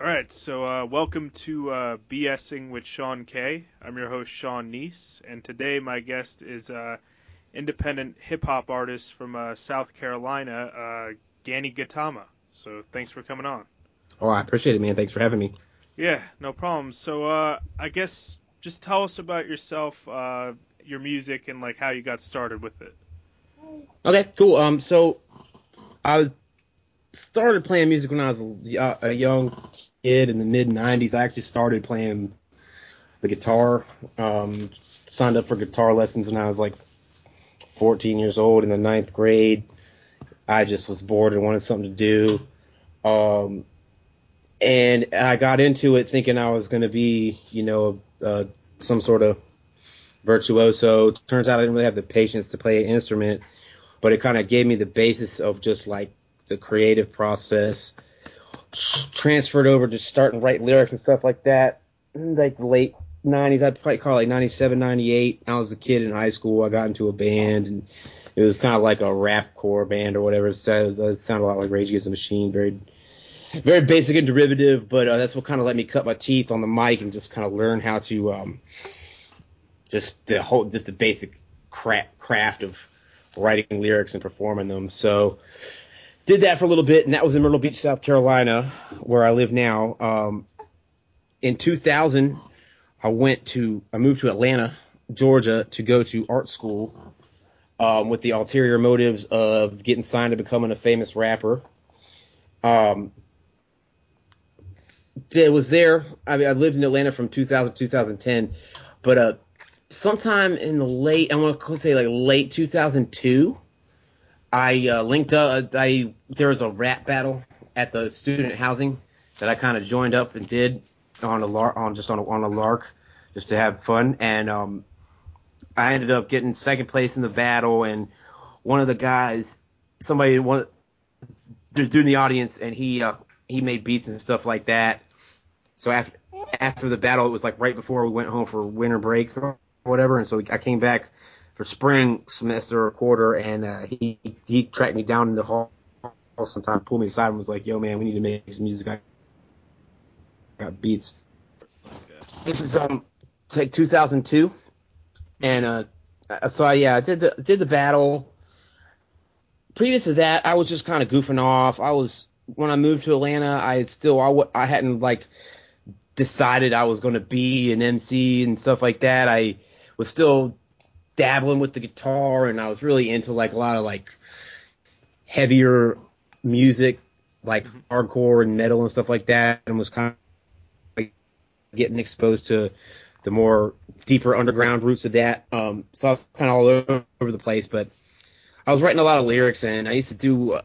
All right, so uh, welcome to uh, BSing with Sean K. I'm your host Sean Neese, and today my guest is uh, independent hip hop artist from uh, South Carolina, uh, Gani Gatama. So thanks for coming on. Oh, I appreciate it, man. Thanks for having me. Yeah, no problem. So uh, I guess just tell us about yourself, uh, your music, and like how you got started with it. Okay, cool. Um, so I started playing music when I was a, a young kid in the mid '90s. I actually started playing the guitar. Um, signed up for guitar lessons when I was like 14 years old in the ninth grade. I just was bored and wanted something to do. Um, and I got into it thinking I was going to be, you know, uh, some sort of virtuoso. Turns out I didn't really have the patience to play an instrument, but it kind of gave me the basis of just like the creative process. Transferred over to start and write lyrics and stuff like that, like late 90s. I'd probably call it like 97, 98. I was a kid in high school. I got into a band and it was kind of like a rap core band or whatever. It sounded, it sounded a lot like Rage Against the Machine, very very basic and derivative, but uh, that's what kind of let me cut my teeth on the mic and just kind of learn how to um, just the whole just the basic cra- craft of writing lyrics and performing them. So did that for a little bit, and that was in Myrtle Beach, South Carolina, where I live now. Um, in 2000, I went to I moved to Atlanta, Georgia, to go to art school um, with the ulterior motives of getting signed to becoming a famous rapper. Um, it was there. I mean, I lived in Atlanta from 2000 to 2010, but uh, sometime in the late, I want to say like late 2002, I uh, linked up. I there was a rap battle at the student housing that I kind of joined up and did on a lark, on just on a, on a lark, just to have fun. And um, I ended up getting second place in the battle, and one of the guys, somebody one, they're doing the audience, and he uh, he made beats and stuff like that. So after after the battle, it was like right before we went home for winter break or whatever, and so I came back for spring semester or quarter, and uh, he he tracked me down in the hall sometime, pulled me aside, and was like, "Yo, man, we need to make some music. I got beats." Okay. This is um like 2002, and uh, so yeah, I did the did the battle. Previous to that, I was just kind of goofing off. I was when I moved to Atlanta, I still I, I hadn't like decided I was going to be an MC and stuff like that. I was still dabbling with the guitar and I was really into like a lot of like heavier music, like mm-hmm. hardcore and metal and stuff like that, and was kind of like getting exposed to the more deeper underground roots of that. Um, so I was kind of all over the place, but I was writing a lot of lyrics and I used to do a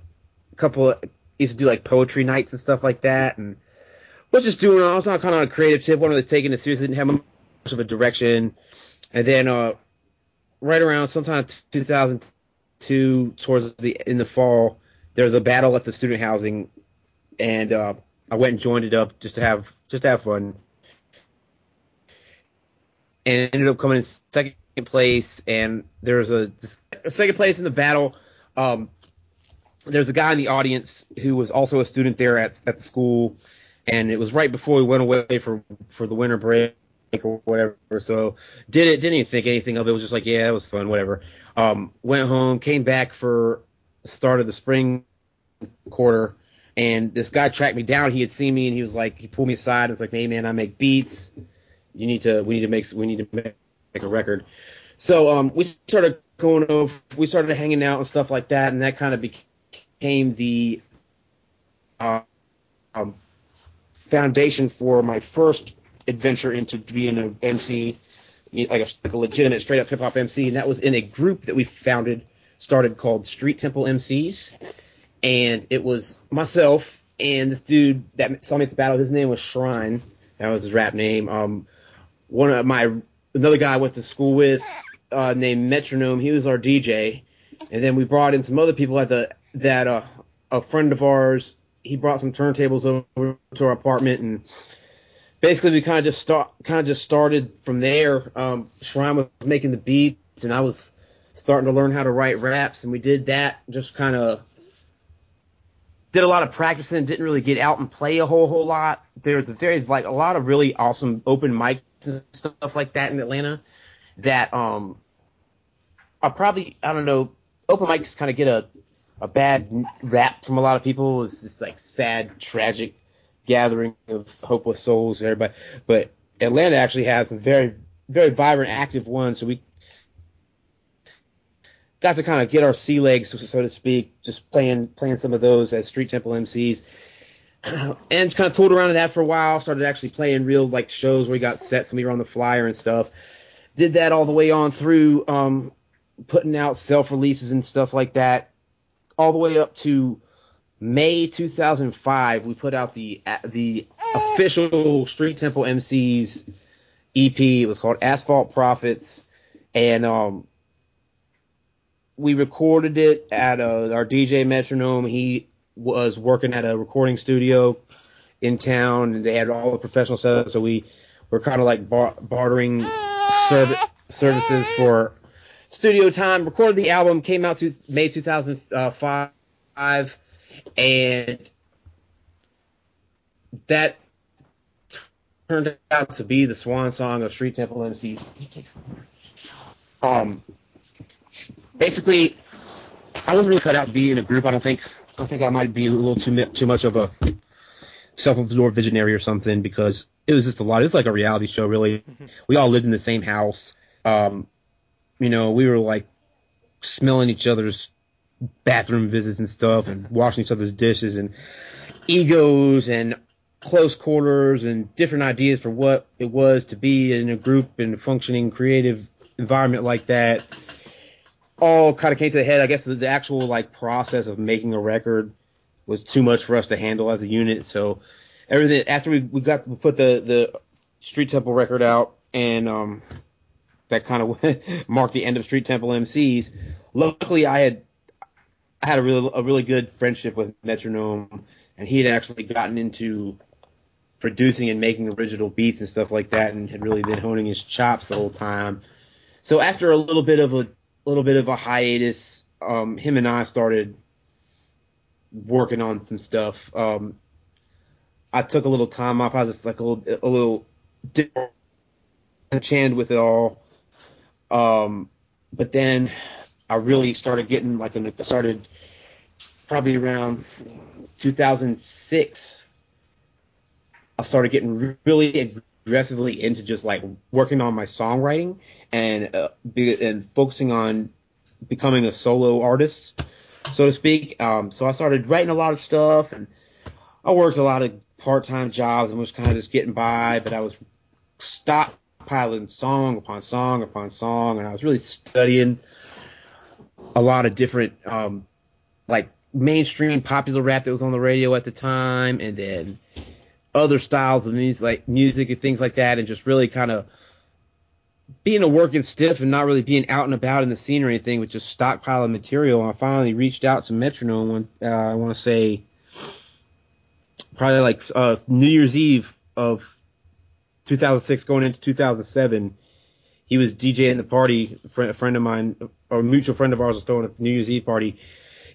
couple of used to do like poetry nights and stuff like that, and was just doing. I was not kind of on a creative tip, wasn't really taking it seriously, didn't have much of a direction, and then uh, right around sometime 2002, towards the in the fall, there was a battle at the student housing, and uh, I went and joined it up just to have just to have fun, and ended up coming in second place, and there was a, a second place in the battle. Um, there's a guy in the audience who was also a student there at at the school, and it was right before we went away for for the winter break or whatever. So did it, didn't even think anything of it. It was just like, yeah, it was fun, whatever. Um, went home, came back for start of the spring quarter, and this guy tracked me down. He had seen me, and he was like, he pulled me aside and was like, hey man, I make beats. You need to, we need to make, we need to make, make a record. So um, we started going over, we started hanging out and stuff like that, and that kind of became the uh, um, foundation for my first adventure into being an MC, like a, like a legitimate straight up hip hop MC, and that was in a group that we founded, started called Street Temple MCs, and it was myself and this dude that saw me at the battle. His name was Shrine. That was his rap name. Um, one of my another guy I went to school with uh, named Metronome. He was our DJ, and then we brought in some other people at the that uh, a friend of ours he brought some turntables over to our apartment and basically we kind of just start kind of just started from there. Um, Shrine was making the beats and I was starting to learn how to write raps and we did that just kind of did a lot of practicing, didn't really get out and play a whole whole lot. There's a very like a lot of really awesome open mics and stuff like that in Atlanta that um are probably I don't know open mics kind of get a a bad rap from a lot of people. It's this like sad, tragic gathering of hopeless souls, everybody. But Atlanta actually has some very, very vibrant, active ones. So we got to kind of get our sea legs, so to speak, just playing playing some of those as Street Temple MCs. And kind of toured around in that for a while. Started actually playing real like shows where we got sets and we were on the flyer and stuff. Did that all the way on through um, putting out self releases and stuff like that, all the way up to May 2005. We put out the the official Street Temple MCs EP. It was called Asphalt Profits, and um, we recorded it at uh, our DJ Metronome. He was working at a recording studio in town, and they had all the professional stuff. So we were kind of like bar- bartering serv- services for studio time. Recorded the album, came out to May 2005, and that turned out to be the swan song of Street Temple MCs. Um, basically, I wasn't really cut out to be in a group. I don't think. I think I might be a little too too much of a self-absorbed visionary or something because it was just a lot. It's like a reality show, really. Mm-hmm. We all lived in the same house. Um, you know, we were like smelling each other's bathroom visits and stuff, and washing each other's dishes, and egos and close quarters and different ideas for what it was to be in a group and a functioning creative environment like that all kind of came to the head. I guess the, the, actual like process of making a record was too much for us to handle as a unit. So everything after we, we got we put the the Street Temple record out and um that kind of marked the end of Street Temple MCs. Luckily, I had I had a really a really good friendship with Metronome, and he had actually gotten into producing and making original beats and stuff like that, and had really been honing his chops the whole time. So after a little bit of a little bit of a hiatus. Um, him and I started working on some stuff. Um, I took a little time off. I was just like a little, a little enchanted with it all. Um, but then I really started getting like, I started probably around 2006. I started getting really aggressively into just like working on my songwriting and uh, be, and focusing on becoming a solo artist, so to speak. Um, so I started writing a lot of stuff, and I worked a lot of part-time jobs and was kind of just getting by. But I was stockpiling song upon song upon song, and I was really studying a lot of different um, like mainstream popular rap that was on the radio at the time, and then other styles of music, like music and things like that, and just really kind of being a working stiff and not really being out and about in the scene or anything, with just stockpiling material. And I finally reached out to Metronome. When, uh, I want to say probably like uh, New Year's Eve of 2006, going into 2007. He was DJing the party. A friend, of mine, or a mutual friend of ours, was throwing a New Year's Eve party.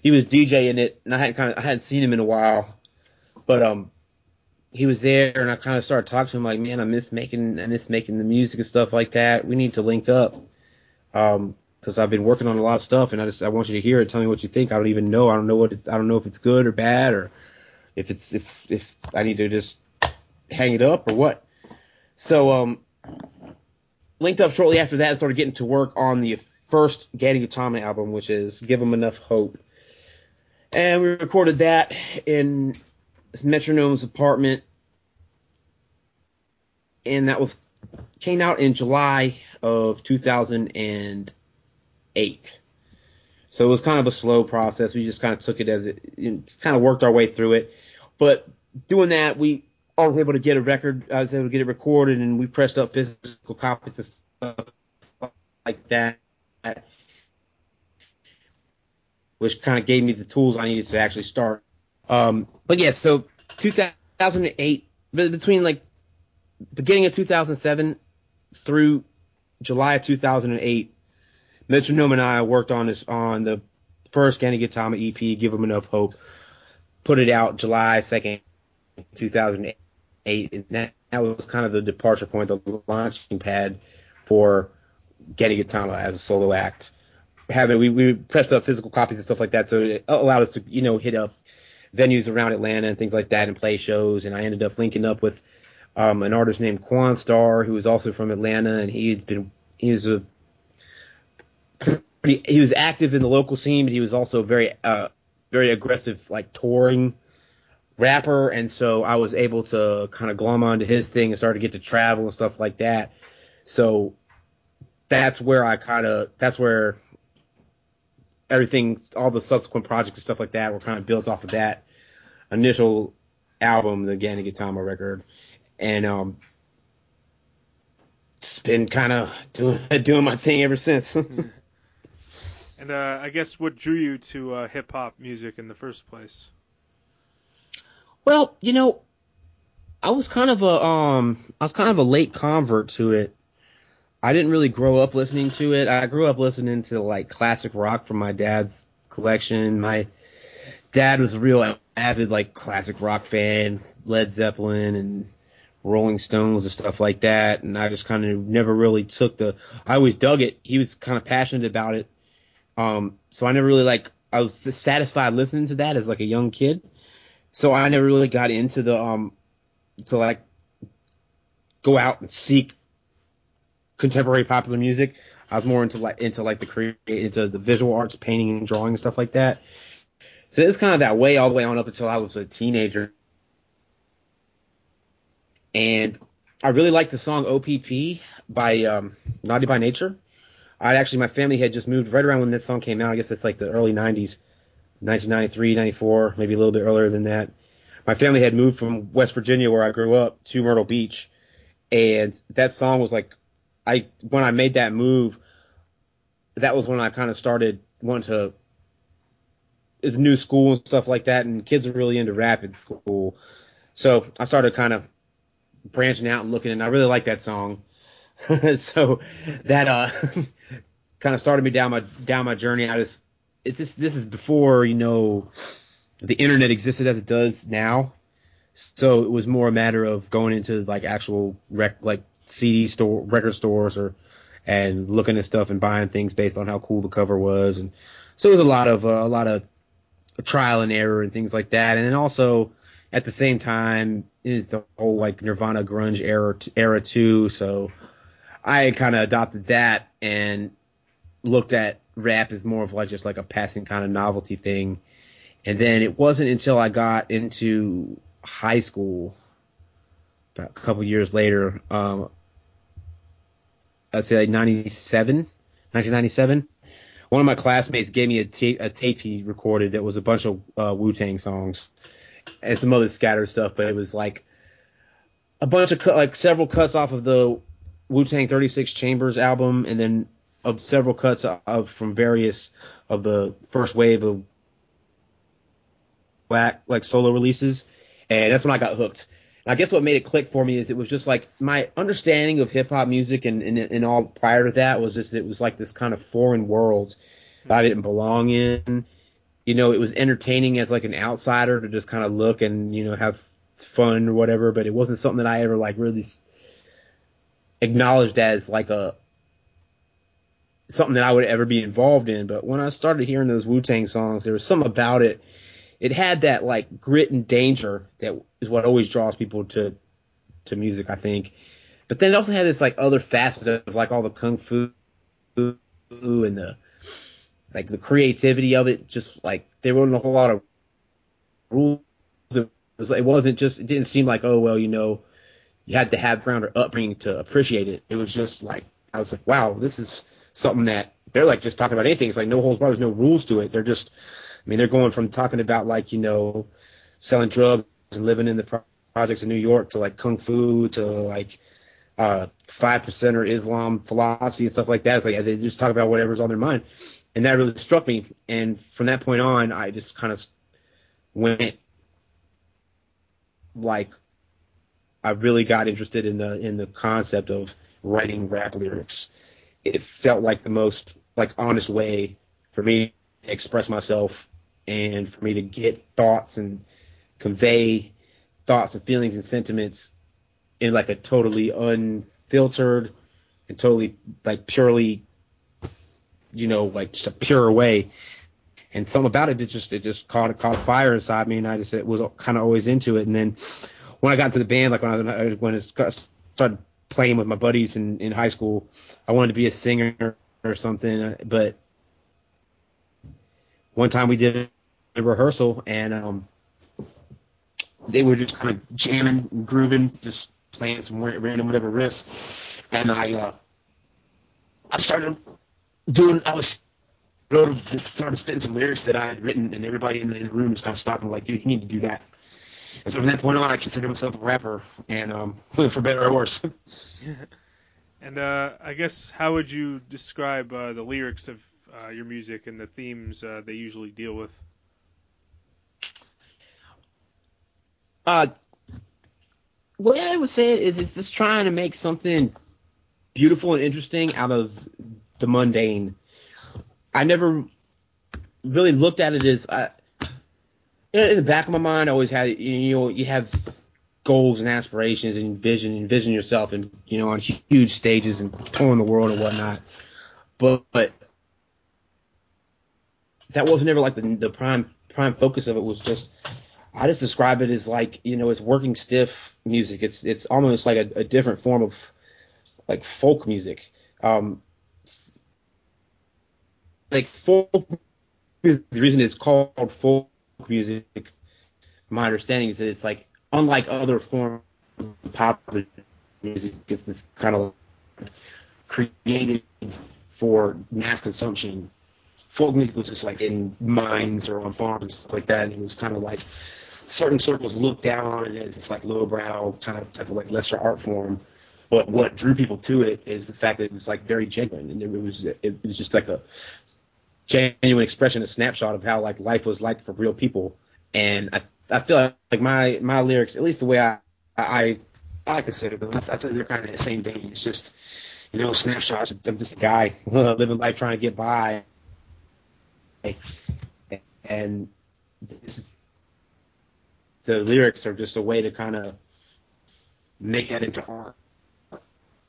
He was DJing it, and I hadn't kind of I hadn't seen him in a while, but um he was there and I kind of started talking to him like, man, I miss making, I miss making the music and stuff like that. We need to link up. Um, cause I've been working on a lot of stuff and I just, I want you to hear it. Tell me what you think. I don't even know. I don't know what, I don't know if it's good or bad or if it's, if, if I need to just hang it up or what. So, um, linked up shortly after that and started getting to work on the first Gatti Gautama album, which is "Give Give 'em Enough Hope. And we recorded that in Metronome's apartment, and that was came out in July of 2008. So it was kind of a slow process. We just kind of took it as it, it kind of worked our way through it. But doing that, we I was able to get a record. I was able to get it recorded, and we pressed up physical copies of stuff like that, which kind of gave me the tools I needed to actually start um, but yeah, so 2008, between like beginning of 2007 through July of 2008, Metronome and I worked on this on the first Gatti Gautama EP, Give Them Enough Hope. put it out July 2nd, 2008. And that, that was kind of the departure point, the launching pad for Geni Gitama as a solo act. Having we, we pressed up physical copies and stuff like that, so it allowed us to you know hit up venues around Atlanta and things like that and play shows. And I ended up linking up with um, an artist named Quanstar, who was also from Atlanta, and he'd been he was a pretty, he was active in the local scene, but he was also very uh, very aggressive like touring rapper, and so I was able to kind of glom onto his thing and start to get to travel and stuff like that. So that's where I kind of that's where everything, all the subsequent projects and stuff like that were kind of built off of that initial album, the Geni Gitama record, and um, it's been kind of doing doing my thing ever since. and uh, I guess what drew you to uh, hip hop music in the first place? Well, you know, I was kind of a um, I was kind of a late convert to it. I didn't really grow up listening to it. I grew up listening to like classic rock from my dad's collection. My dad was a real avid like classic rock fan, Led Zeppelin and Rolling Stones and stuff like that. And I just kind of never really took the. I always dug it. He was kind of passionate about it. Um, so I never really like. I was satisfied listening to that as like a young kid. So I never really got into the um to like go out and seek contemporary popular music. I was more into like into like the create into the visual arts, painting and drawing and stuff like that. So it's kind of that way all the way on up until I was a teenager. And I really liked the song OPP by um, Naughty by Nature. I actually my family had just moved right around when that song came out. I guess it's like the early 90s, 1993, 94, maybe a little bit earlier than that. My family had moved from West Virginia where I grew up to Myrtle Beach, and that song was like I when I made that move, that was when I kind of started wanting to is new school and stuff like that, and kids are really into rap in school. So I started kind of branching out and looking, and I really like that song. so that uh kind of started me down my down my journey. I just this this is before you know the internet existed as it does now. So it was more a matter of going into like actual rec like CD store, record stores, or and looking at stuff and buying things based on how cool the cover was, and so it was a lot of uh, a lot of trial and error and things like that, and then also at the same time is the whole like Nirvana grunge era era too. So I kind of adopted that and looked at rap as more of like just like a passing kind of novelty thing. And then it wasn't until I got into high school, about a couple years later, um, I'd say like 97, 1997. One of my classmates gave me a tape, a tape he recorded that was a bunch of uh, Wu Tang songs and some other scattered stuff, but it was like a bunch of cut, like several cuts off of the Wu Tang 36 Chambers album, and then of several cuts of from various of the first wave of whack like solo releases, and that's when I got hooked. I guess what made it click for me is it was just like my understanding of hip hop music and, and, and all prior to that was just it was like this kind of foreign world that I didn't belong in. You know, it was entertaining as like an outsider to just kind of look and you know have fun or whatever, but it wasn't something that I ever like really acknowledged as like a something that I would ever be involved in. But when I started hearing those Wu Tang songs, there was something about it it had that like grit and danger that is what always draws people to to music, I think. But then it also had this like other facet of like all the kung fu and the like the creativity of it. Just like there wasn't a whole lot of rules. It, was, it wasn't just. It didn't seem like oh well you know you had to have ground or upbringing to appreciate it. It was just like I was like wow this is something that they're like just talking about anything. It's like no holds barred. There's no rules to it. They're just I mean, they're going from talking about like you know selling drugs and living in the pro- projects in New York to like kung fu to like uh five percenter Islam philosophy and stuff like that. It's like they just talk about whatever's on their mind, and that really struck me. And from that point on, I just kind of went like I really got interested in the in the concept of writing rap lyrics. It felt like the most like honest way for me to express myself and for me to get thoughts and convey thoughts and feelings and sentiments in like a totally unfiltered and totally like purely you know like just a pure way. And something about it it just it just caught caught fire inside me and I just was kind of always into it. And then when I got into the band like when I when it started playing with my buddies in in high school I wanted to be a singer or something but one time we did a rehearsal and um they were just kind of jamming and grooving just playing some random whatever riffs and I uh I started doing I was wrote started spitting some lyrics that I had written, and everybody in the, in the room just kind of stopped and like, dude, you need to do that. And so from that point on, I considered myself a rapper, and um, for better or worse. and uh, I guess how would you describe uh, the lyrics of uh, your music and the themes uh, they usually deal with? Uh, what I would say is it's just trying to make something beautiful and interesting out of the mundane. I never really looked at it as I, in the back of my mind, I always had you know you have goals and aspirations and vision, envision yourself and you know on huge stages and touring the world and whatnot. But, but that wasn't ever like the the prime prime focus of it was just I just describe it as like you know it's working stiff music. It's it's almost like a, a different form of like folk music. Um, like folk the reason it's called folk music my understanding is that it's like unlike other forms of popular music it's this kind of created for mass consumption. Folk music was just like in mines or on farms and stuff like that and it was kind of like certain circles looked down on it as this like lowbrow kind of type of like lesser art form. But what drew people to it is the fact that it was like very genuine and it was it was just like a genuine expression, a snapshot of how like life was like for real people. And I I feel like, like my my lyrics, at least the way I I I consider them, I, think they're kind of the same vein. It's just you know snapshots. I'm just a guy living life trying to get by, and this is the lyrics are just a way to kind of make that into art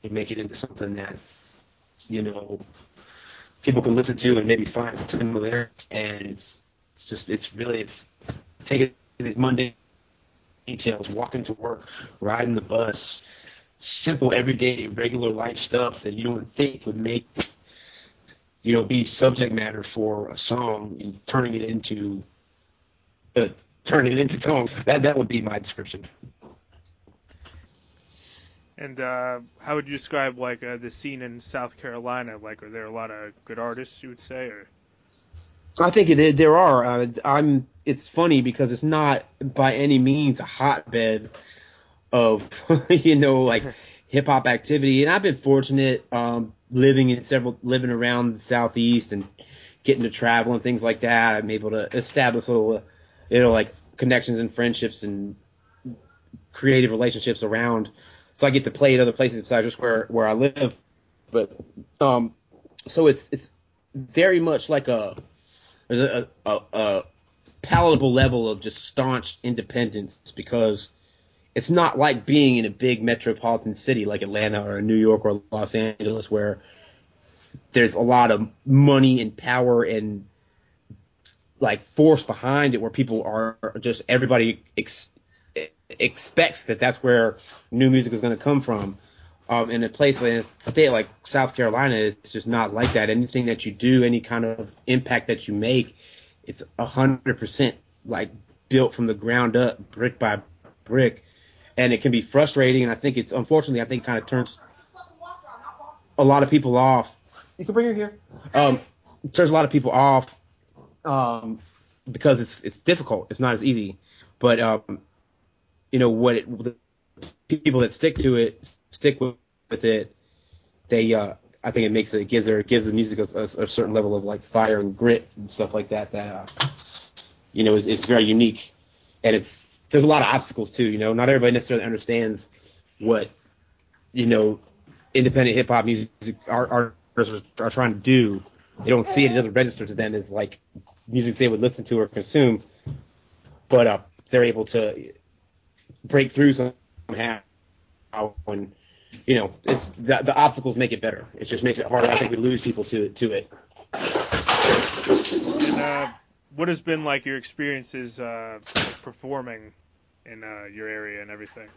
and make it into something that's you know people can listen to and maybe find similar. And it's it's just it's really it's taking these mundane details, walking to work, riding the bus, simple everyday regular life stuff that you don't think would make you know be subject matter for a song and turning it into uh, turning it into songs. That that would be my description. And uh, how would you describe like uh, the scene in South Carolina? Like, are there a lot of good artists you would say, or? I think it, there are. Uh, I'm. It's funny because it's not by any means a hotbed of you know like hip hop activity, and I've been fortunate um, living in several living around the southeast and getting to travel and things like that. I'm able to establish little you know like connections and friendships and creative relationships around so I get to play at other places besides just where where I live. But um, so it's it's very much like a a, a, a palatable level of just staunch independence because it's not like being in a big metropolitan city like Atlanta or New York or Los Angeles where there's a lot of money and power and like force behind it where people are just everybody ex- expects that that's where new music is going to come from. Um, in a place like a state like South Carolina, it's just not like that. Anything that you do, any kind of impact that you make, it's a hundred percent like built from the ground up, brick by brick, and it can be frustrating. And I think it's unfortunately, I think it kind of turns a lot of people off. You can bring her here. Um, it turns a lot of people off um, because it's it's difficult. It's not as easy. But um, you know what it, the people that stick to it stick with, it. They uh, I think it makes it, it gives it gives the music a, a, a, certain level of like fire and grit and stuff like that that uh, you know is, is very unique and it's there's a lot of obstacles too. You know, not everybody necessarily understands what you know independent hip hop music artists are, are trying to do. They don't see it; it doesn't register to them as like music they would listen to or consume, but uh, they're able to break through somehow when you know it's the, the obstacles make it better. It just makes it harder. I think we lose people to to it. And uh, what has been like your experiences uh, performing in uh, your area and everything?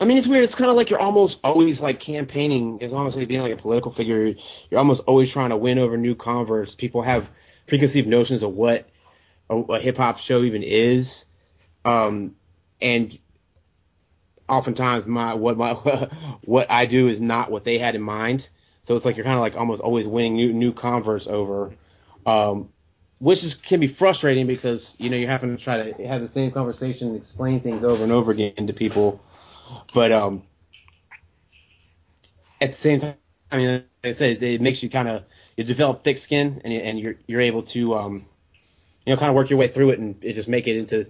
I mean, it's weird. It's kind of like you're almost always like campaigning, as long as like being like a political figure. You're almost always trying to win over new converts. People have preconceived notions of what a, a hip hop show even is, um, and oftentimes my what my what I do is not what they had in mind. So it's like you're kind of like almost always winning new new converts over, um, which is can be frustrating because you know you're having to try to have the same conversation and explain things over and over again to people but um, at the same time, I mean, like I said, it makes you kind of you develop thick skin and, and you're you're able to um, you know kind of work your way through it and it just make it into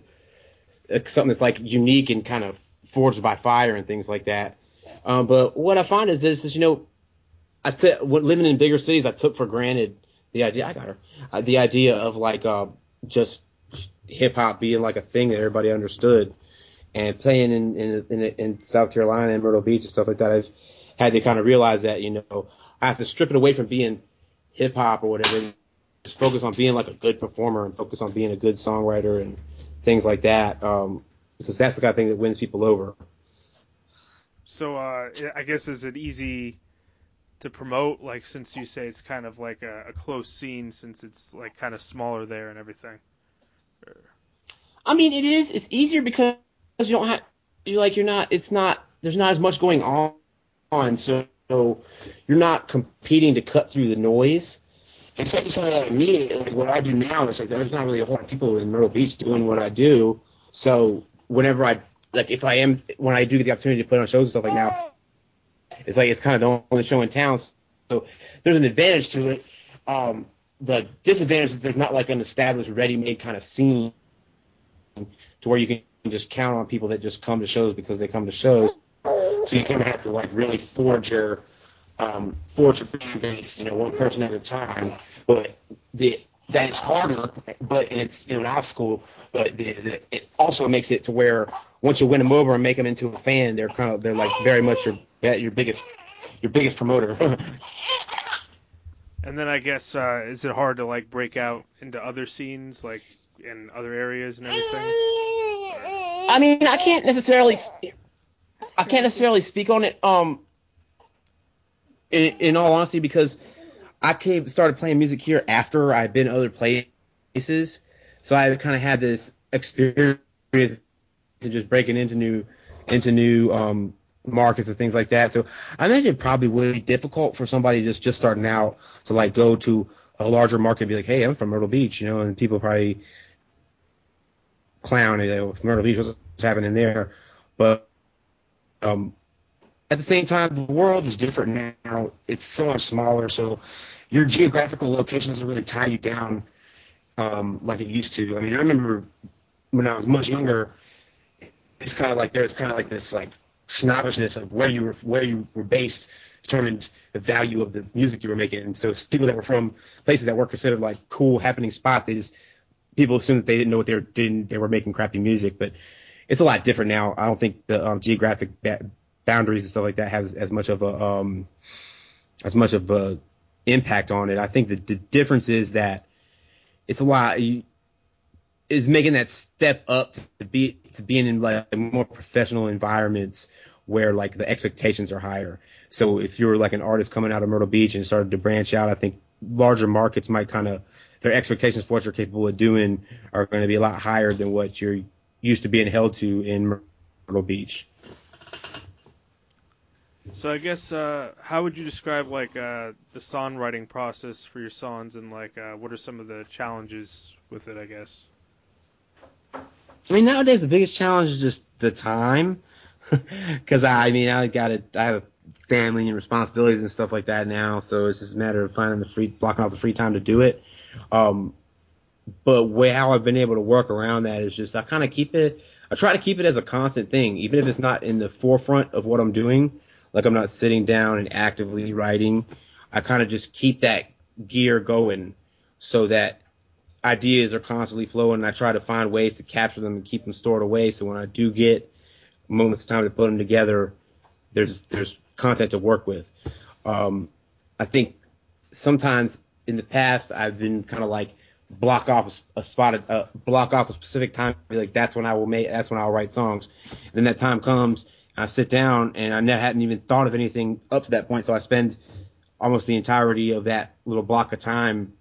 something that's like unique and kind of forged by fire and things like that. Um, but what I find is this is you know I t- living in bigger cities I took for granted the idea I got her uh, the idea of like uh, just hip hop being like a thing that everybody understood and playing in, in, in, in South Carolina and Myrtle Beach and stuff like that, I've had to kind of realize that, you know, I have to strip it away from being hip hop or whatever, just focus on being like a good performer and focus on being a good songwriter and things like that. Um, because that's the kind of thing that wins people over. So, uh, I guess is it easy to promote, like, since you say it's kind of like a, a close scene, since it's like kind of smaller there and everything? I mean, it is. It's easier because you don't have you like you're not it's not there's not as much going on on so you're not competing to cut through the noise. Especially something like me, like what I do now, it's like there's not really a whole lot of people in Myrtle Beach doing what I do. So whenever I like if I am when I do get the opportunity to put on shows and stuff like now, it's like it's kind of the only show in town. So there's an advantage to it. Um, the disadvantage is there's not like an established ready-made kind of scene to where you can just count on people that just come to shows because they come to shows. So you kind of have to like really forge your um, forge your fan base, you know, one person at a time. But the that is harder, but it's you know, an obstacle. But the, the, it also makes it to where once you win them over and make them into a fan, they're kind of they're like very much your your biggest your biggest promoter. and then I guess uh, is it hard to like break out into other scenes like in other areas and everything? I mean, I can't necessarily, I can't necessarily speak on it. Um, in, in all honesty, because I came started playing music here after I'd been other places, so I kind of had this experience to just breaking into new into new um, markets and things like that. So I imagine it probably would be difficult for somebody just just starting out to like go to a larger market and be like, hey, I'm from Myrtle Beach, you know, and people probably clown, you know, Myrtle Beach, what's happening there. But um, at the same time, the world is different now. It's so much smaller, so your geographical location doesn't really tie you down um, like it used to. I mean, I remember when I was much younger, it's kind of like there's kind of like this like snobbishness of where you were where you were based determined the value of the music you were making. And so people that were from places that were considered like cool happening spots, they just people assumed that they didn't know what they were didn't they were making crappy music, but it's a lot different now. I don't think the um, geographic ba- boundaries and stuff like that has as much of a um, as much of a impact on it. I think that the difference is that it's a lot is making that step up to be to being in like more professional environments where like the expectations are higher. So if you're like an artist coming out of Myrtle Beach and started to branch out, I think larger markets might kind of their expectations for what you're capable of doing are going to be a lot higher than what you're used to being held to in Myrtle Beach. So I guess uh, how would you describe like uh, the songwriting process for your songs and like uh, what are some of the challenges with it? I guess. I mean nowadays the biggest challenge is just the time, because I mean I got it. I have a family and responsibilities and stuff like that now, so it's just a matter of finding the free blocking out the free time to do it. Um, but way how I've been able to work around that is just I kind of keep it. I try to keep it as a constant thing, even if it's not in the forefront of what I'm doing. Like I'm not sitting down and actively writing. I kind of just keep that gear going so that ideas are constantly flowing and I try to find ways to capture them and keep them stored away so when I do get moments of time to put them together, there's there's content to work with. Um, I think sometimes in the past I've been kind of like block off a, spot, uh, block off a specific time, be like that's when I will make, that's when I'll write songs. And then that time comes, I sit down and I hadn't even thought of anything up to that point, so I spend almost the entirety of that little block of time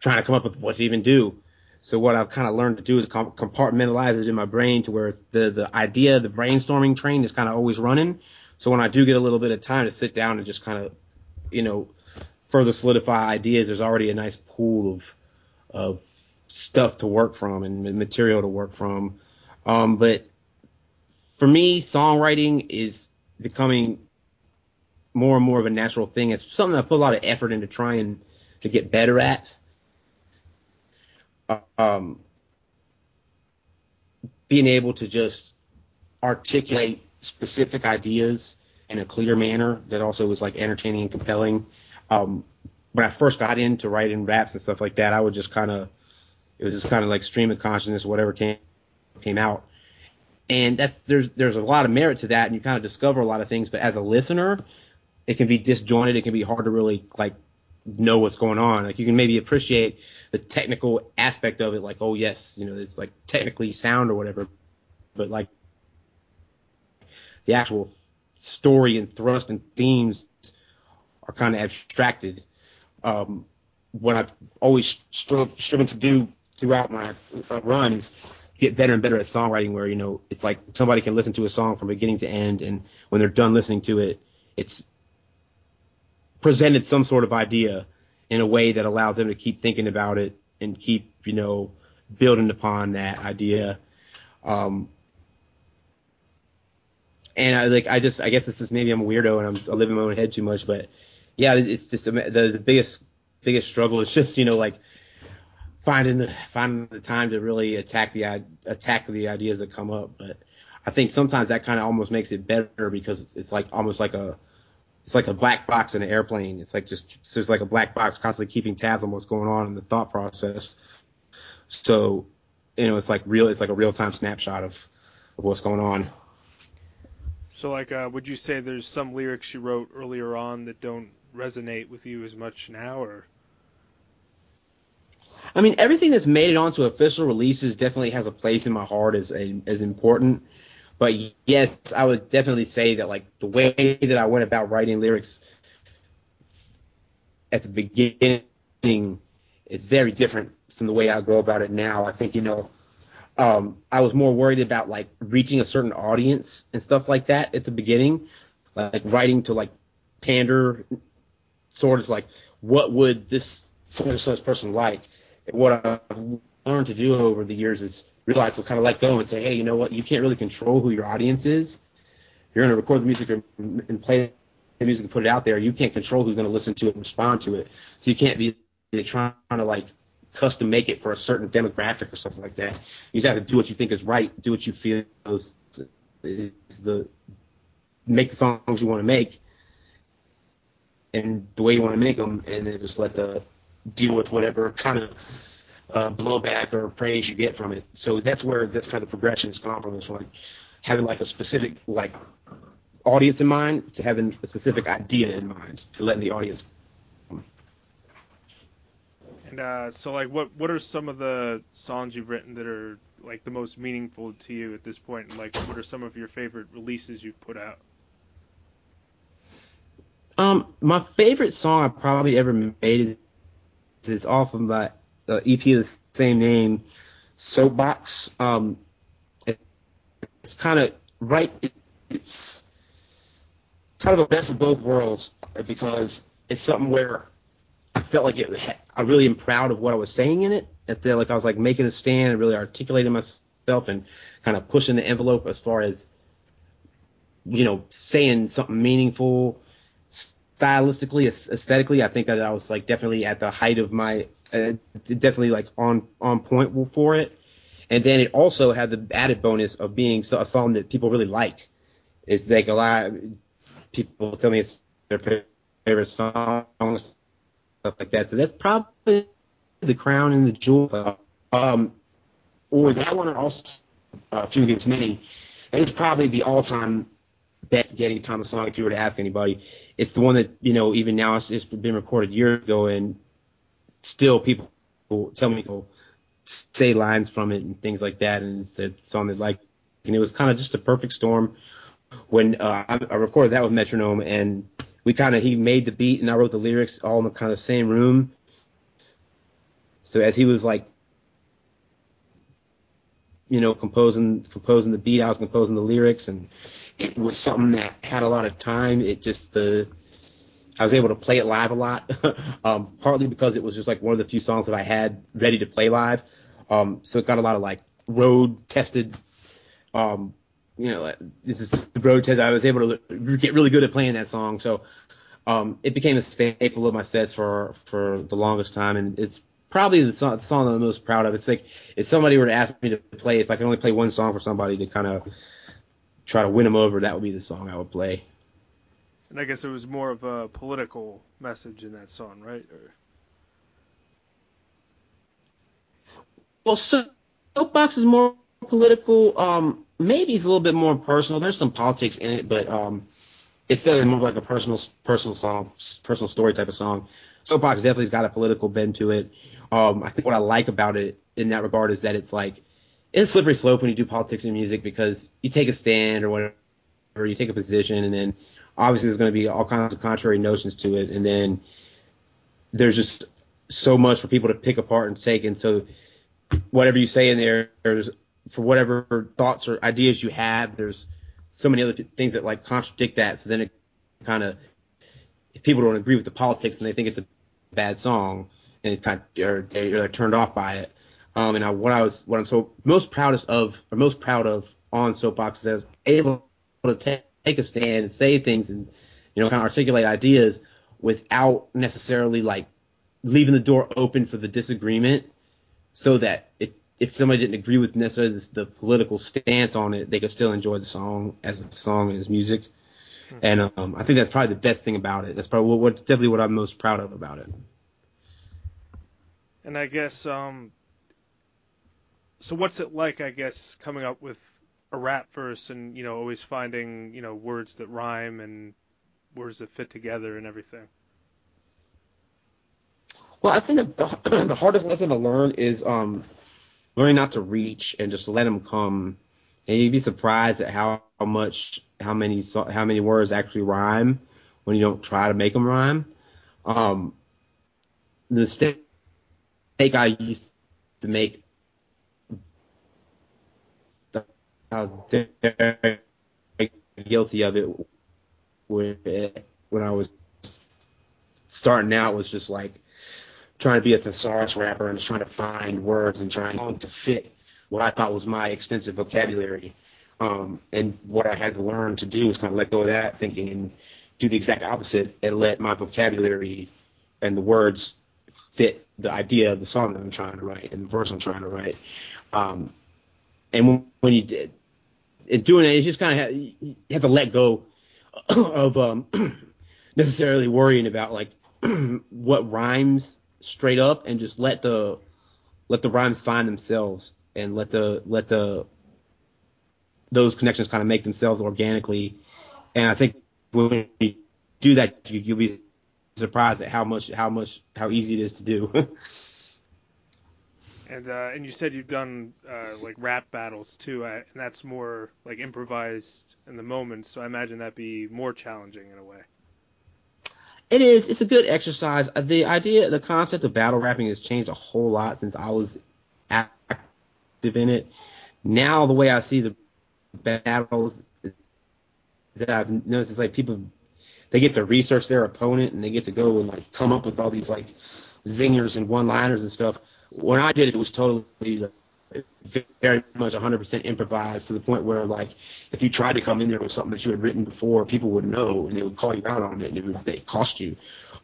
trying to come up with what to even do. So what I've kind of learned to do is compartmentalize it in my brain to where the the idea, the brainstorming train is kind of always running. So when I do get a little bit of time to sit down and just kind of, you know, further solidify ideas, there's already a nice pool of of stuff to work from and material to work from. Um, but for me, songwriting is becoming more and more of a natural thing. It's something I put a lot of effort into trying to get better at um, being able to just articulate specific ideas in a clear manner that also was like entertaining and compelling. Um, when I first got into writing raps and stuff like that, I would just kind of, it was just kind of like stream of consciousness, whatever came came out. And that's there's there's a lot of merit to that, and you kind of discover a lot of things. But as a listener, it can be disjointed. It can be hard to really like know what's going on. Like you can maybe appreciate the technical aspect of it, like, oh yes, you know, it's like technically sound or whatever, but like the actual story and thrust and themes are kind of abstracted. Um, what I've always striven to do throughout my run is get better and better at songwriting where, you know, it's like somebody can listen to a song from beginning to end and when they're done listening to it, it's presented some sort of idea in a way that allows them to keep thinking about it and keep, you know, building upon that idea. Um, and I like, I just, I guess this is maybe I'm a weirdo and I'm, I live in my own head too much, but yeah, it's just the, the biggest, biggest struggle is just, you know, like finding the, finding the time to really attack the, attack the ideas that come up. But I think sometimes that kind of almost makes it better because it's, it's like almost like a, it's like a black box in an airplane. It's like just there's like a black box constantly keeping tabs on what's going on in the thought process. So, you know, it's like real. It's like a real time snapshot of of what's going on. So, like, uh, would you say there's some lyrics you wrote earlier on that don't resonate with you as much now, or? I mean, everything that's made it onto official releases definitely has a place in my heart as as important. But yes, I would definitely say that like the way that I went about writing lyrics at the beginning is very different from the way I go about it now. I think, you know, um, I was more worried about like reaching a certain audience and stuff like that at the beginning, like writing to like pander sort of like what would this such person like. What I've learned to do over the years is realize to kind of let go and say, hey, you know what? You can't really control who your audience is. You're going to record the music and play the music and put it out there. You can't control who's going to listen to it and respond to it. So you can't be trying to like custom make it for a certain demographic or something like that. You just have to do what you think is right, do what you feel is, is the make the songs you want to make, and the way you want to make them, and then just let the deal with whatever kind of uh, blowback or praise you get from it. So that's where that's kind of the progression has gone from this one, having like a specific like audience in mind to having a specific idea in mind to letting the audience. And uh, so, like, what what are some of the songs you've written that are like the most meaningful to you at this point? And like, what are some of your favorite releases you've put out? Um, my favorite song I probably ever made is, is off of my the EP of the same name, Soapbox. Um, it, it's kind of right. It's kind of a best of both worlds because it's something where I felt like it. I really am proud of what I was saying in it. I feel like I was like making a stand and really articulating myself and kind of pushing the envelope as far as you know saying something meaningful stylistically aesthetically i think that i was like definitely at the height of my uh, definitely like on on point for it. And then it also had the added bonus of being a song that people really like. It's like a lot of people tell me it's their favorite song, stuff like that. So that's probably the crown and the jewel. Um, or that one, or also uh, Few Against Many. That is probably the all-time best Ghani Gautama song if you were to ask anybody. It's the one that you know even now it's, it's been recorded years ago and still people tell me people say lines from it and things like that and it's a song that like and it was kind of just a perfect storm when uh, I, I recorded that with Metronome and we kind of he made the beat and I wrote the lyrics all in the kind of same room. So as he was like, you know, composing composing the beat, I was composing the lyrics, and it was something that had a lot of time. It just the uh, I was able to play it live a lot, um, partly because it was just like one of the few songs that I had ready to play live. Um, so it got a lot of like road tested um, you know, this is the road test. I was able to get really good at playing that song. So um, it became a staple of my sets for for the longest time, and it's probably the song, the song I'm most proud of. It's like if somebody were to ask me to play, if I could only play one song for somebody to kind of try to win them over, that would be the song I would play. And I guess it was more of a political message in that song, right? Or... Well, soapbox is more political. Um, maybe it's a little bit more personal. There's some politics in it, but um, it's more like a personal personal song, personal story type of song. Soapbox definitely's got a political bend to it. Um, I think what I like about it in that regard is that it's like it's slippery slope when you do politics and music because you take a stand or whatever, or you take a position, and then obviously there's going to be all kinds of contrary notions to it, and then there's just so much for people to pick apart and take, and so whatever you say in there, there's for whatever thoughts or ideas you have, there's so many other things that like contradict that. So then it kind of, if people don't agree with the politics and they think it's a bad song, and it kind of, or they're turned off by it. Um, and I, what I was, what I'm so most proudest of, or most proud of on Soapbox is I was able to take, take a stand and say things and, you know, kind of articulate ideas without necessarily like leaving the door open for the disagreement so that it if somebody didn't agree with necessarily the, the, political stance on it, they could still enjoy the song as a song and as music. Mm-hmm. And um, I think that's probably the best thing about it. That's probably what, what, definitely what I'm most proud of about it. And I guess um, so. What's it like? I guess coming up with a rap verse and you know always finding you know words that rhyme and words that fit together and everything. Well, I think the, the hardest lesson to learn is um, learning not to reach and just let them come. And you'd be surprised at how, how much, how many, how many words actually rhyme when you don't try to make them rhyme. Um, the mistake I used to make, I was very guilty of it when I was starting out was just like trying to be a thesaurus rapper and just trying to find words and trying to fit what I thought was my extensive vocabulary. Um, and what I had to learn to do was kind of let go of that thinking and do the exact opposite and let my vocabulary and the words fit the idea of the song that I'm trying to write and the verse I'm trying to write. Um, and when, when you did, in doing it, you just kind of have, have to let go of um, necessarily worrying about like what rhymes straight up and just let the let the rhymes find themselves and let the let the those connections kind of make themselves organically. And I think when you do that, you, will be surprised at how much how much how easy it is to do. and uh, and you said you've done uh, like rap battles too, uh, and that's more like improvised in the moment. So I imagine that'd be more challenging in a way. It is. It's a good exercise. Uh, the idea, the concept of battle rapping has changed a whole lot since I was active in it. Now the way I see the battles that I've noticed is like people they get to research their opponent and they get to go and like come up with all these like zingers and one-liners and stuff. When I did it, it was totally very much 100% improvised to the point where like if you tried to come in there with something that you had written before, people would know and they would call you out on it and it would they cost you.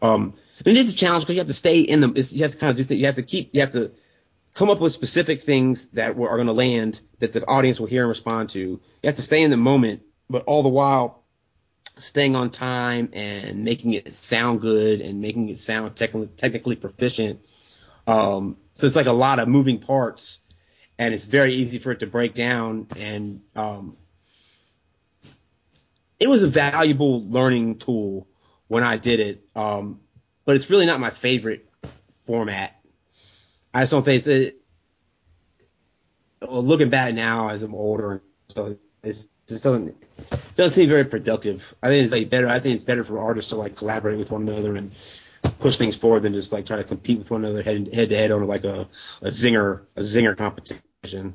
Um, and it is a challenge because you have to stay in them. You have to kind of do things. You have to keep. You have to come up with specific things that are going to land that the audience will hear and respond to. You have to stay in the moment, but all the while staying on time and making it sound good and making it sound technically technically proficient. Um, so it's like a lot of moving parts, and it's very easy for it to break down. And um, it was a valuable learning tool when I did it, um, but it's really not my favorite format. I just don't think it's. It, looking back now as I'm older, so it's just doesn't doesn't seem very productive. I think it's like better. I think it's better for artists to like collaborate with one another and push things forward than just like try to compete with one another head head to head on like a, a zinger a zinger competition.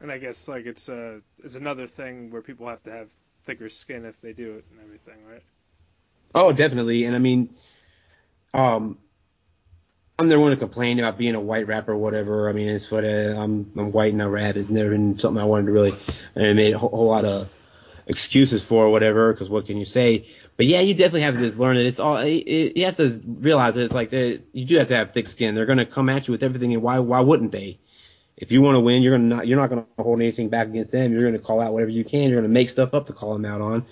And I guess like it's uh it's another thing where people have to have thicker skin if they do it and everything, right? Oh, definitely. And I mean, um, I'm never one to complain about being a white rapper or whatever. I mean, it's what uh, I'm I'm white and I rap. It's never been something I wanted to really. I made a whole, whole lot of excuses for or whatever. Because what can you say? But yeah, you definitely have to just learn that it's all. It, it, you have to realize that it's like that. You do have to have thick skin. They're gonna come at you with everything, and why why wouldn't they? If you want to win, you're gonna not you're not gonna hold anything back against them. You're gonna call out whatever you can. You're gonna make stuff up to call them out on,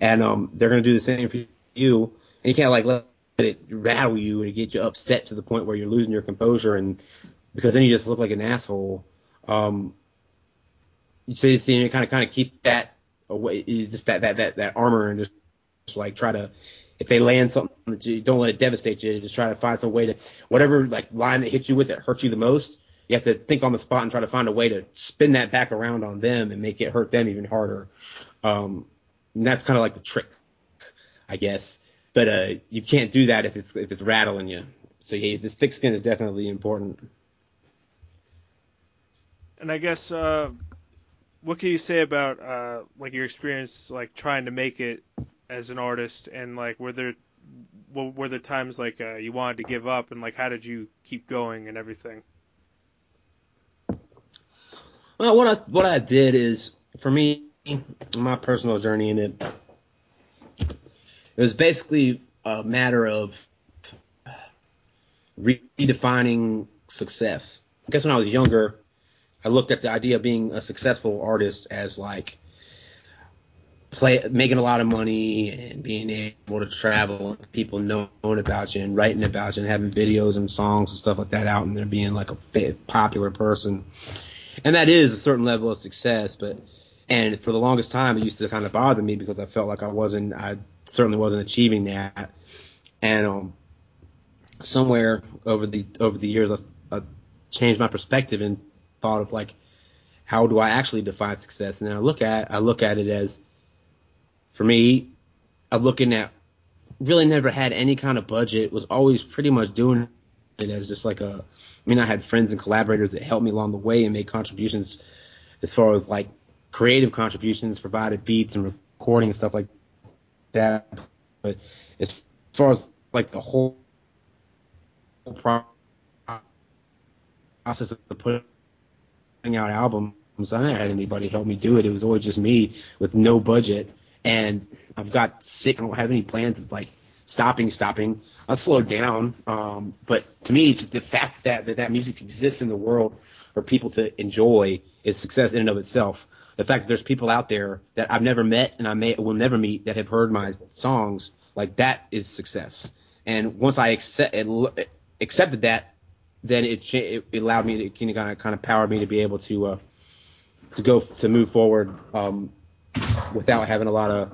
and um they're gonna do the same for you. And you can't like let it rattle you and get you upset to the point where you're losing your composure and because then you just look like an asshole. Um, you say so you kind of kind of keep that away, just that that that that armor and just, just like try to if they land something that you don't let it devastate you, just try to find some way to whatever like line that hits you with that hurts you the most. You have to think on the spot and try to find a way to spin that back around on them and make it hurt them even harder. Um, and that's kind of like the trick, I guess but uh, you can't do that if it's if it's rattling you. So yeah, the thick skin is definitely important. And I guess uh, what can you say about uh, like your experience like trying to make it as an artist and like were there were there times like uh, you wanted to give up and like how did you keep going and everything? Well, what I what I did is for me my personal journey in it it was basically a matter of redefining success. I guess when I was younger, I looked at the idea of being a successful artist as like play making a lot of money and being able to travel and people knowing about you and writing about you and having videos and songs and stuff like that out and there being like a popular person. And that is a certain level of success, but and for the longest time it used to kind of bother me because I felt like I wasn't I certainly wasn't achieving that. And um, somewhere over the over the years, I, I changed my perspective and thought of like, how do I actually define success? And then I look at I look at it as, for me, I'm looking at really never had any kind of budget. Was always pretty much doing it as just like a. I mean, I had friends and collaborators that helped me along the way and made contributions, as far as like creative contributions, provided beats and recording and stuff like that. But as far as like the whole process of putting out albums, I never had anybody help me do it. It was always just me with no budget. And I've got sick. I don't have any plans of like stopping, stopping. I'll slow down. Um, but to me, the fact that, that that music exists in the world for people to enjoy is success in and of itself the fact that there's people out there that I've never met and I may will never meet that have heard my songs, like that is success. And once I accept, accepted that, then it, it allowed me to kind of kind of power me to be able to uh, to go to move forward um, without having a lot of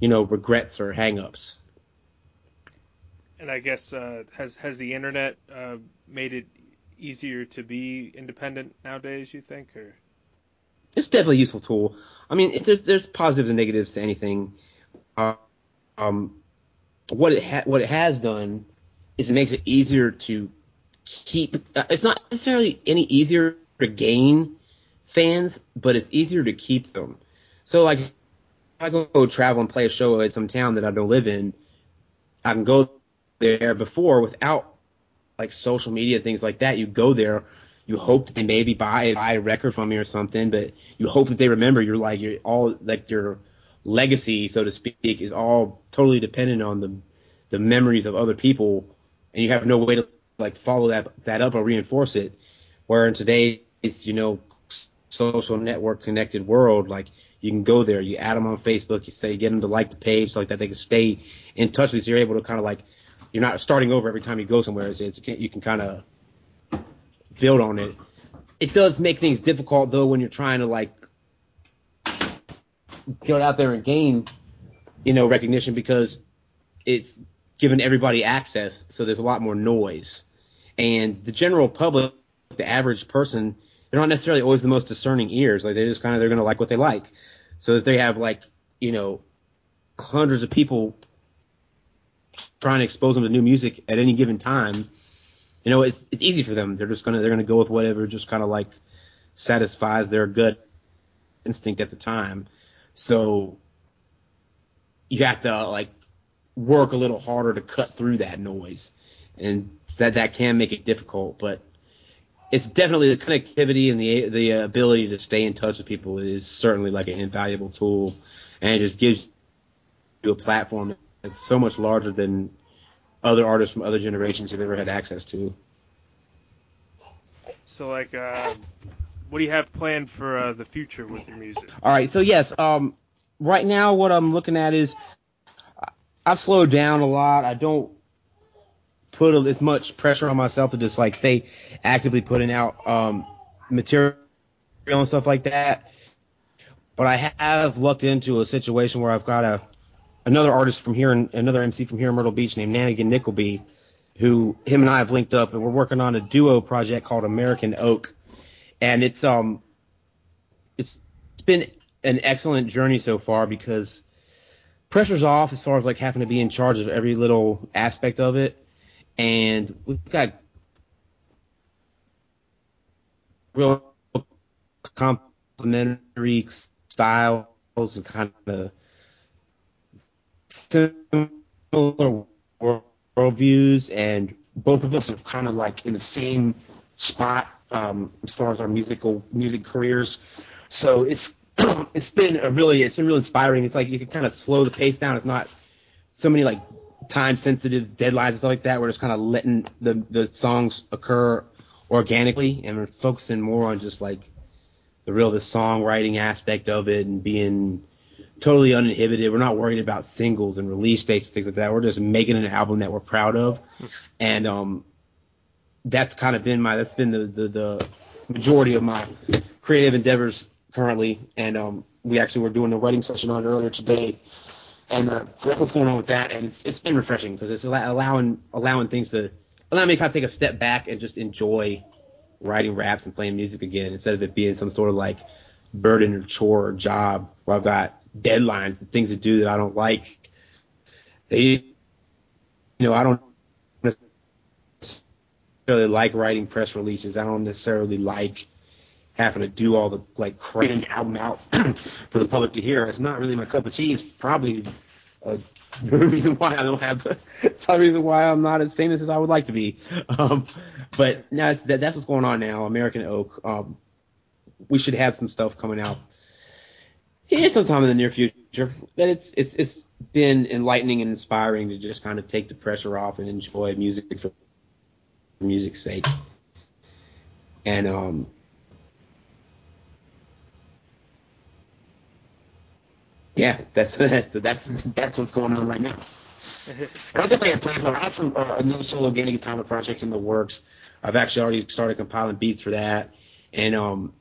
you know regrets or hangups. And I guess uh, has has the internet uh, made it easier to be independent nowadays? You think, or it's definitely a useful tool. I mean, there's there's positives and negatives to anything. Uh, um, what it ha- what it has done is it makes it easier to keep. Uh, it's not necessarily any easier to gain fans, but it's easier to keep them. So like, if I go travel and play a show at some town that I don't live in, I can go there before without like social media things like that. You go there you hope that they maybe buy buy a record from you or something, but you hope that they remember you're like you're all like your legacy, so to speak, is all totally dependent on the the memories of other people, and you have no way to like follow that that up or reinforce it. Where in today's you know social network connected world, like You can go there, you add them on Facebook, you say get them to like the page so like that they can stay in touch with you. You're able to kind of like you're not starting over every time you go somewhere. It's, it's you can kind of build on it. It does make things difficult though when you're trying to like get out there and gain, you know, recognition because it's given everybody access, so there's a lot more noise. And the general public, the average person, they're not necessarily always the most discerning ears. Like they just kind of they're gonna like what they like. So if they have like you know hundreds of people trying to expose them to new music at any given time, you know it's it's easy for them. They're just gonna they're gonna go with whatever just kind of like satisfies their gut instinct at the time. So you have to like work a little harder to cut through that noise, and that that can make it difficult. But it's definitely the connectivity and the the ability to stay in touch with people is certainly like an invaluable tool, and it just gives you a platform that's so much larger than other artists from other generations have ever had access to. So like, uh, what do you have planned for uh, the future with your music? All right, so yes, um, right now what I'm looking at is I've slowed down a lot. I don't put as much pressure on myself to just like stay actively putting out um, material and stuff like that. But I have lucked into a situation where I've got a another artist from here and another MC from here in Myrtle Beach named Nanigan Nickleby, who him and I have linked up and we're working on a duo project called American Oak. And it's um it's, it's been an excellent journey so far because pressure's off as far as like having to be in charge of every little aspect of it. And we've got real complementary styles and kind of similar worldviews, and both of us are kind of like in the same spot um, as far as our musical music careers. So it's it's been a really it's been really inspiring. It's like you can kind of slow the pace down. It's not so many like time sensitive deadlines and stuff like that. We're just kind of letting the the songs occur organically, and we're focusing more on just like the real the songwriting aspect of it and being totally uninhibited. We're not worried about singles and release dates and things like that. We're just making an album that we're proud of, and um, that's kind of been my that's been the the, the majority of my creative endeavors currently. And um, we actually were doing a writing session on earlier today, and uh, so that's what's going on with that. And it's it's been refreshing because it's allowing allowing things to allow me to kind of take a step back and just enjoy writing raps and playing music again instead of it being some sort of like burden or chore or job where I've got deadlines and things to do that I don't like. They, you know, I don't necessarily like writing press releases. I don't necessarily like having to do all the like an album out for the public to hear. It's not really my cup of tea. It's probably the reason why I don't have the reason why I'm not as famous as I would like to be. Um, but now that, that's what's going on now. American Oak. Um, we should have some stuff coming out yeah, sometime in the near future. But it's it's it's been enlightening and inspiring to just kind of take the pressure off and enjoy music for music's sake. And um yeah, that's that's that's what's going on right now. I definitely have plans. I have some uh, a new solo Ghani Gautama project in the works. I've actually already started compiling beats for that, and um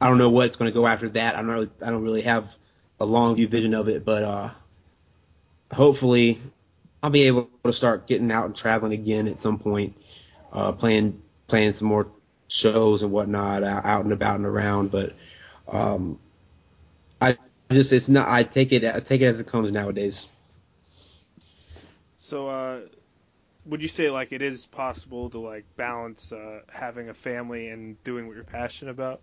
I don't know what's going to go after that. I'm not really, I don't really have a long view vision of it, but uh, hopefully I'll be able to start getting out and traveling again at some point, uh, playing playing some more shows and whatnot out and about and around. But um, I just it's not I take it I take it as it comes nowadays. So uh, would you say like it is possible to like balance uh, having a family and doing what you're passionate about?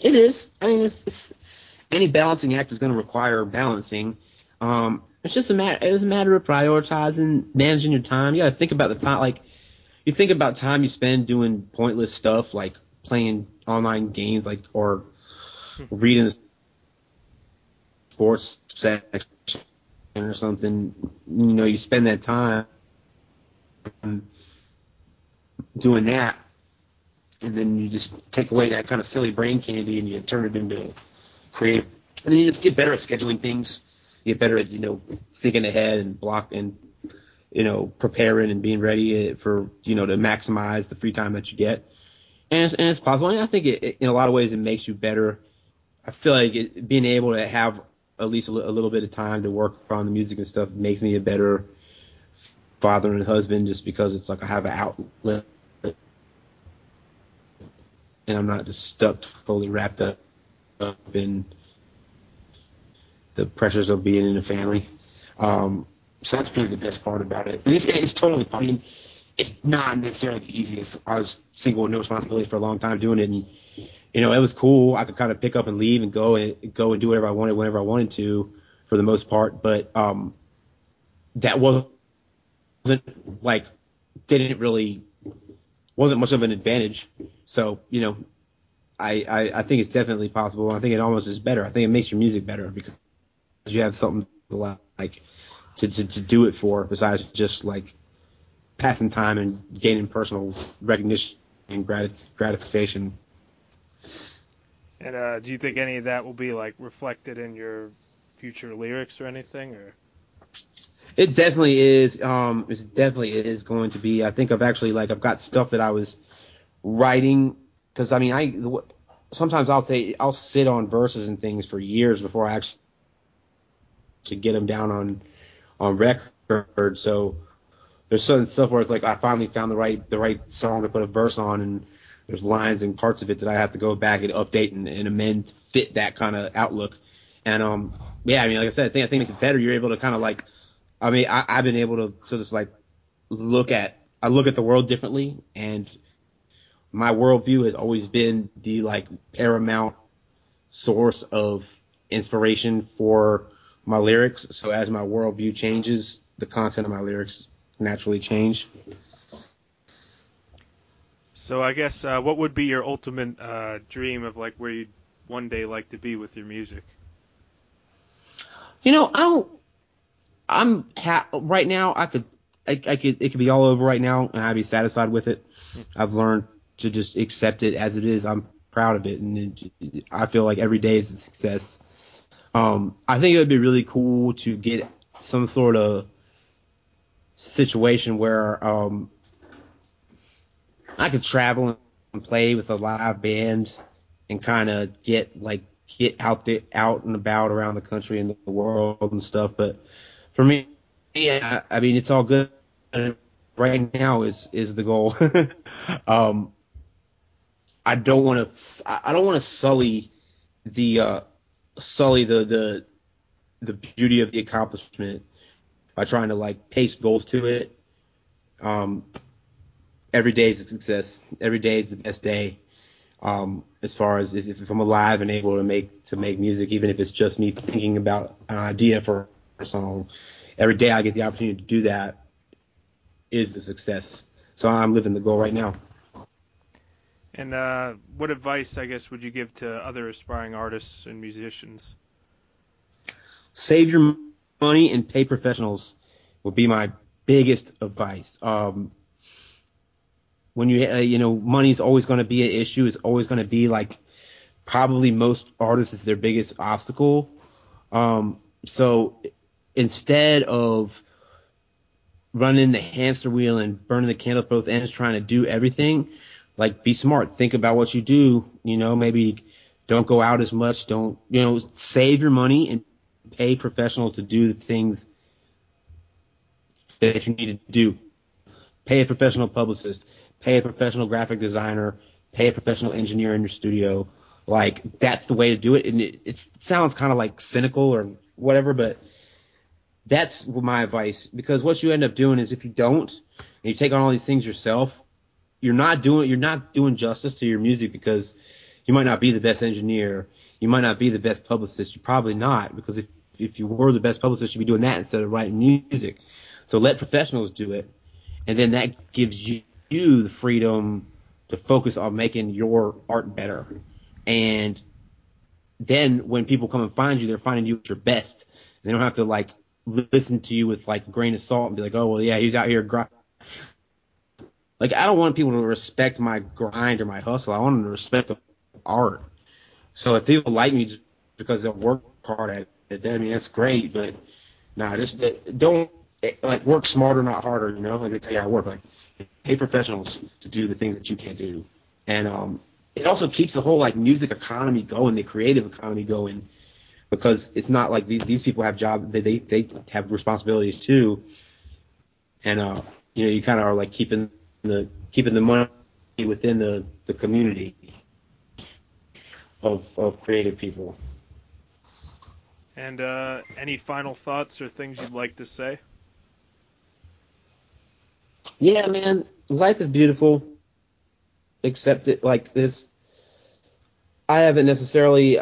It is. I mean, it's, it's any balancing act is going to require balancing. Um, it's just a matter. It's a matter of prioritizing, managing your time. You got to think about the time. Like you think about time you spend doing pointless stuff, like playing online games, like or reading the sports section or something. You know, you spend that time doing that and then you just take away that kind of silly brain candy and you turn it into creative. And then you just get better at scheduling things. You get better at you know thinking ahead and block and you know preparing and being ready for you know to maximize the free time that you get. And it's, and it's possible. I think it, it, in a lot of ways it makes you better. I feel like it, being able to have at least a, little bit of time to work on the music and stuff makes me a better father and husband just because it's like I have an outlet and I'm not just stuck totally wrapped up, up in the pressures of being in a family. Um, so that's probably the best part about it. And it's, it's totally, I mean, it's not necessarily the easiest. I was single with no responsibility for a long time doing it, and you know, it was cool. I could kind of pick up and leave and go and go and do whatever I wanted whenever I wanted to, for the most part. But um, that wasn't like didn't really wasn't much of an advantage. So you know, I, I I think it's definitely possible. I think it almost is better. I think it makes your music better because you have something to like to, to, to do it for besides just like passing time and gaining personal recognition and grat- gratification. And uh, do you think any of that will be like reflected in your future lyrics or anything, or? It definitely is. Um, it definitely is going to be. I think I've actually like I've got stuff that I was writing because I mean I sometimes I'll say I'll sit on verses and things for years before I actually to get them down on on record. So there's certain stuff where it's like I finally found the right the right song to put a verse on, and there's lines and parts of it that I have to go back and update and, and amend to fit that kind of outlook. And um, yeah, I mean, like I said, I think I think it's better. You're able to kind of like, I mean, I, I've been able to sort of like look at I look at the world differently, and my worldview has always been the like paramount source of inspiration for my lyrics. So as my worldview changes, the content of my lyrics naturally change. So I guess uh, what would be your ultimate uh, dream of like where you'd one day like to be with your music? You know, I don't. I'm ha- right now. I could, I, I could, it could be all over right now, and I'd be satisfied with it. I've learned to just accept it as it is. I'm proud of it, and it, I feel like every day is a success. Um, I think it would be really cool to get some sort of situation where um, I could travel and play with a live band and kind of get like get out there out and about around the country and the world and stuff. But for me, yeah, I mean it's all good. Right now is is the goal. um, I don't want to I don't want to sully the uh, sully the the the beauty of the accomplishment by trying to like paste goals to it. Um, every day is a success. Every day is the best day. Um, as far as if, if I'm alive and able to make to make music, even if it's just me thinking about an idea for a song, every day I get the opportunity to do that is a success. So I'm living the goal right now. And uh, what advice, I guess, would you give to other aspiring artists and musicians? Save your money and pay professionals would be my biggest advice. Um, when you uh, you know money is always going to be an issue. It's always going to be like probably most artists is their biggest obstacle. Um, so instead of running the hamster wheel and burning the candle at both ends, trying to do everything, like be smart. Think about what you do. You know, maybe don't go out as much. Don't you know? Save your money and pay professionals to do the things that you need to do. Pay a professional publicist pay a professional graphic designer, pay a professional engineer in your studio. Like that's the way to do it. And it, it sounds kind of like cynical or whatever, but that's my advice because what you end up doing is if you don't and you take on all these things yourself, you're not doing you're not doing justice to your music because you might not be the best engineer, you might not be the best publicist, you're probably not because if if you were the best publicist, you'd be doing that instead of writing music. So let professionals do it, and then that gives you you the freedom to focus on making your art better. And then when people come and find you, they're finding you at your best. They don't have to like listen to you with like a grain of salt and be like, oh well, yeah, he's out here. Gr-. like I don't want people to respect my grind or my hustle. I want them to respect the art. So if people like me because they work hard at it, I mean that's great. But nah, just don't like work smarter, not harder. You know, like they tell you I work. Like pay professionals to do the things that you can't do, and um, it also keeps the whole like music economy going, the creative economy going, because it's not like these these people have jobs, they they, they have responsibilities too, and uh, you know, you kind of are like keeping the keeping the money within the the community of of creative people. And uh, any final thoughts or things you'd like to say? Yeah, man, life is beautiful. Except it like this. I haven't necessarily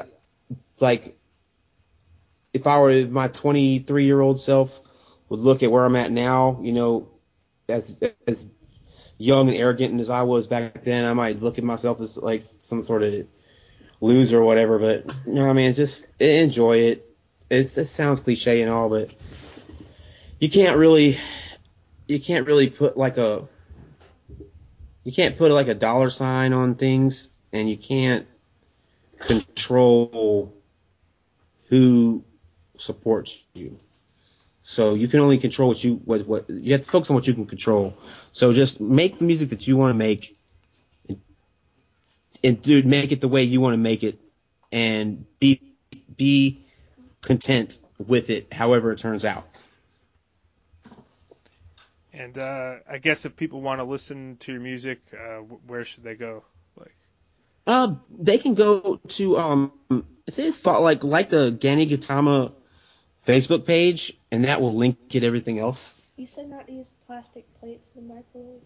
like if I were my 23 year old self would look at where I'm at now, you know, as as young and arrogant as I was back then, I might look at myself as like some sort of loser or whatever. But know, I mean, just enjoy it. It's, it sounds cliche and all, but you can't really you can't really put like a you can't put like a dollar sign on things, and you can't control who supports you. So you can only control what you what what you have to focus on what you can control. So just make the music that you want to make, and dude, make it the way you want to make it, and be be content with it, however it turns out. And uh, I guess if people want to listen to your music, uh, where should they go? Like, uh, they can go to um, it says like like the Ghani Gautama Facebook page, and that will link it everything else. You said not to use plastic plates in the microwave.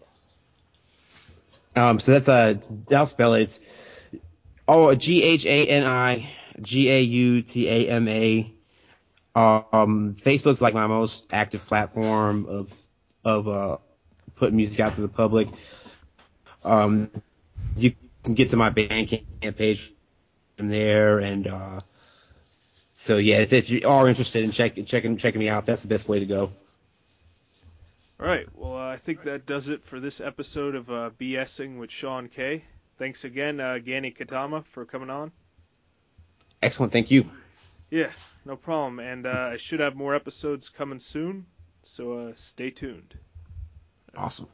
Um, so that's a I'll spell it. It's oh G H A N I G A U T A M A. Um, Facebook's like my most active platform of of uh putting music out to the public. Um, you can get to my Bandcamp page from there, and uh, so yeah, if, if, you are interested in check, checking checking me out, that's the best way to go. All right. Well, uh, I think that does it for this episode of uh, BSing with Sean K. Thanks again, uh, Ghani Gautama, for coming on. Excellent. Thank you. Yeah, no problem. And uh, I should have more episodes coming soon, so uh, stay tuned. Awesome.